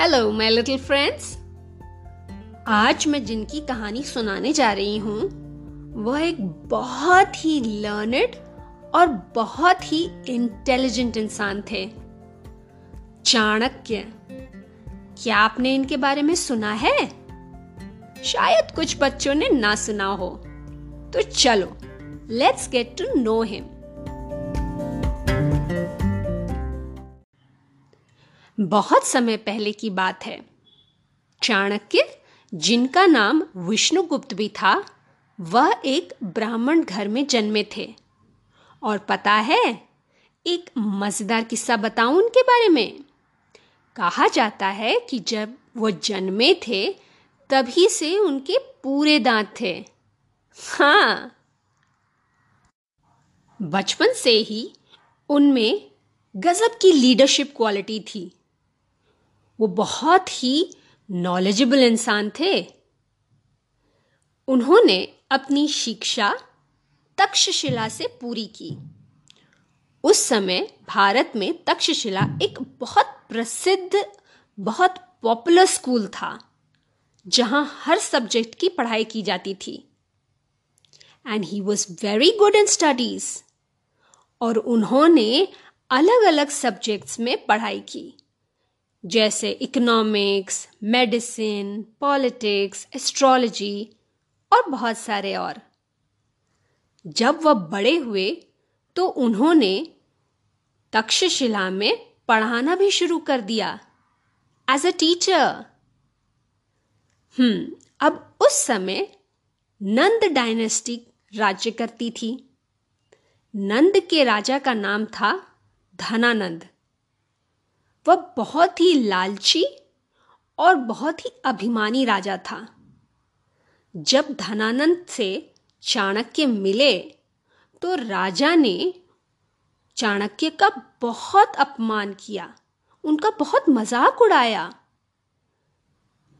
Hello my little friends आज मैं जिनकी कहानी सुनाने जा रही हूँ, वह एक बहुत ही लर्नेड और बहुत ही इंटेलिजेंट इंसान थे। चाणक्य, क्या आपने इनके बारे में सुना है? शायद कुछ बच्चों ने ना सुना हो। तो चलो let's get to know him बहुत समय पहले की बात है। चाणक्य, जिनका नाम विष्णुगुप्त भी था, वह एक ब्राह्मण घर में जन्मे थे। और पता है, एक मज़ेदार किस्सा बताऊँ उनके बारे में? कहा जाता है कि जब वो जन्मे थे, तभी से उनके पूरे दांत थे। हाँ। बचपन से ही उनमें गजब की लीडरशिप क्वालिटी थी। वो बहुत ही नॉलेजेबल इंसान थे। उन्होंने अपनी शिक्षा तक्षशिला से पूरी की। उस समय भारत में तक्षशिला एक बहुत प्रसिद्ध, बहुत पॉपुलर स्कूल था, जहाँ हर सब्जेक्ट की पढ़ाई की जाती थी। And he was very good in studies और उन्होंने अलग अलग सब्जेक्ट्स में पढ़ाई की। जैसे इकोनॉमिक्स मेडिसिन पॉलिटिक्स एस्ट्रोलॉजी और बहुत सारे और। जब वह बड़े हुए तो उन्होंने तक्षशिला में पढ़ाना भी शुरू कर दिया। एज अ टीचर हम्म अब उस समय नंद डायनेस्टी राज्य करती थी। नंद के राजा का नाम था धनानंद। वह बहुत ही लालची और बहुत ही अभिमानी राजा था। जब धनानंद से चाणक्य मिले तो राजा ने चाणक्य का बहुत अपमान किया, उनका बहुत मज़ाक उड़ाया।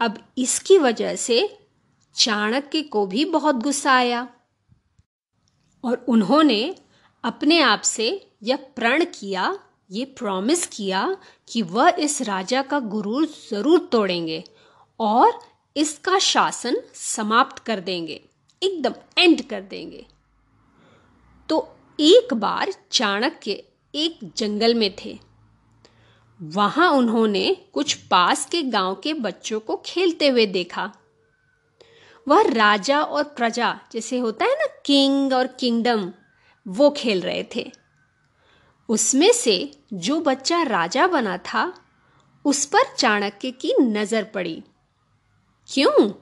अब इसकी वजह से चाणक्य को भी बहुत गुस्सा आया और उन्होंने अपने आप से यह प्रण किया ये प्रॉमिस किया कि वह इस राजा का गुरूर ज़रूर तोड़ेंगे और इसका शासन समाप्त कर देंगे, एकदम एंड कर देंगे। तो एक बार चाणक्य एक जंगल में थे। वहाँ उन्होंने कुछ पास के गाँव के बच्चों को खेलते हुए देखा। वह राजा और प्रजा जैसे होता है ना, किंग और किंगडम, वो खेल रहे थे। उसमें से जो बच्चा राजा बना था, उस पर चाणक्य की नज़र पड़ी। क्यों?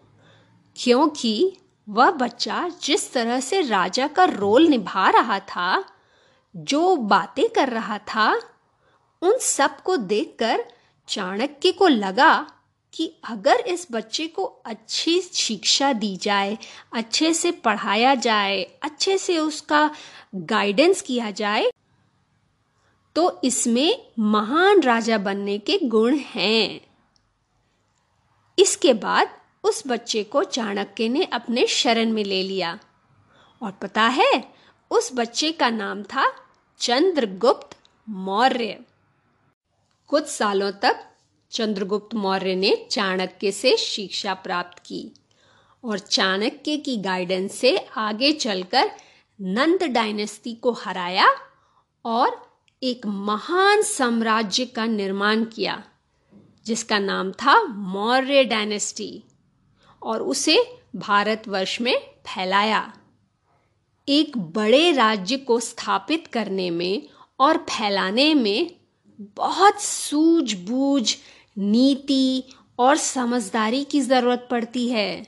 क्योंकि वह बच्चा जिस तरह से राजा का रोल निभा रहा था, जो बातें कर रहा था, उन सबको देखकर चाणक्य को लगा कि अगर इस बच्चे को अच्छी शिक्षा दी जाए, अच्छे से पढ़ाया जाए, अच्छे से उसका गाइडेंस किया जाए तो इसमें महान राजा बनने के गुण हैं। इसके बाद उस बच्चे को चाणक्य ने अपने शरण में ले लिया। और पता है, उस बच्चे का नाम था चंद्रगुप्त मौर्य। कुछ सालों तक चंद्रगुप्त मौर्य ने चाणक्य से शिक्षा प्राप्त की और चाणक्य की गाइडेंस से आगे चलकर नंद डायनेस्टी को हराया और एक महान साम्राज्य का निर्माण किया, जिसका नाम था मौर्य डायनेस्टी, और उसे भारतवर्ष में फैलाया। एक बड़े राज्य को स्थापित करने में और फैलाने में बहुत सूझबूझ, नीति और समझदारी की ज़रूरत पड़ती है,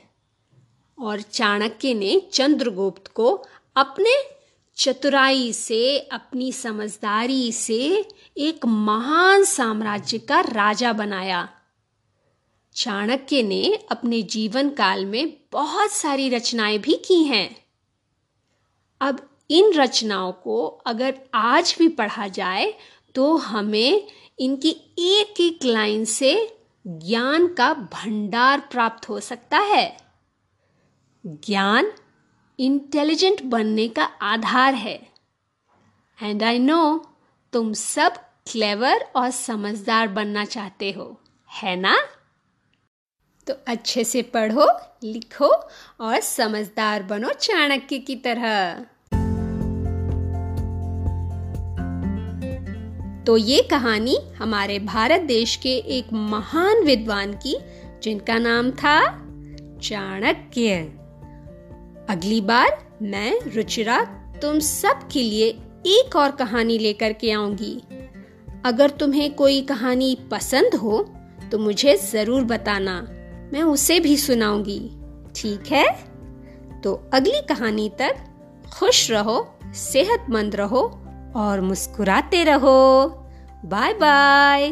और चाणक्य ने चंद्रगुप्त को अपने चतुराई से, अपनी समझदारी से एक महान साम्राज्य का राजा बनाया। चाणक्य ने अपने जीवन काल में बहुत सारी रचनाएँ भी की हैं। अब इन रचनाओं को अगर आज भी पढ़ा जाए तो हमें इनकी एक एक लाइन से ज्ञान का भंडार प्राप्त हो सकता है। ज्ञान इंटेलिजेंट बनने का आधार है। एंड आई नो तुम सब क्लेवर और समझदार बनना चाहते हो, है ना? तो अच्छे से पढ़ो, लिखो और समझदार बनो चाणक्य की तरह। तो ये कहानी हमारे भारत देश के एक महान विद्वान की, जिनका नाम था चाणक्य। अगली बार मैं, रुचिरा, तुम सब के लिए एक और कहानी लेकर के आऊँगी। अगर तुम्हें कोई कहानी पसंद हो तो मुझे ज़रूर बताना। मैं उसे भी सुनाऊँगी। ठीक है? तो अगली कहानी तक खुश रहो, सेहतमंद रहो और मुस्कुराते रहो। Bye bye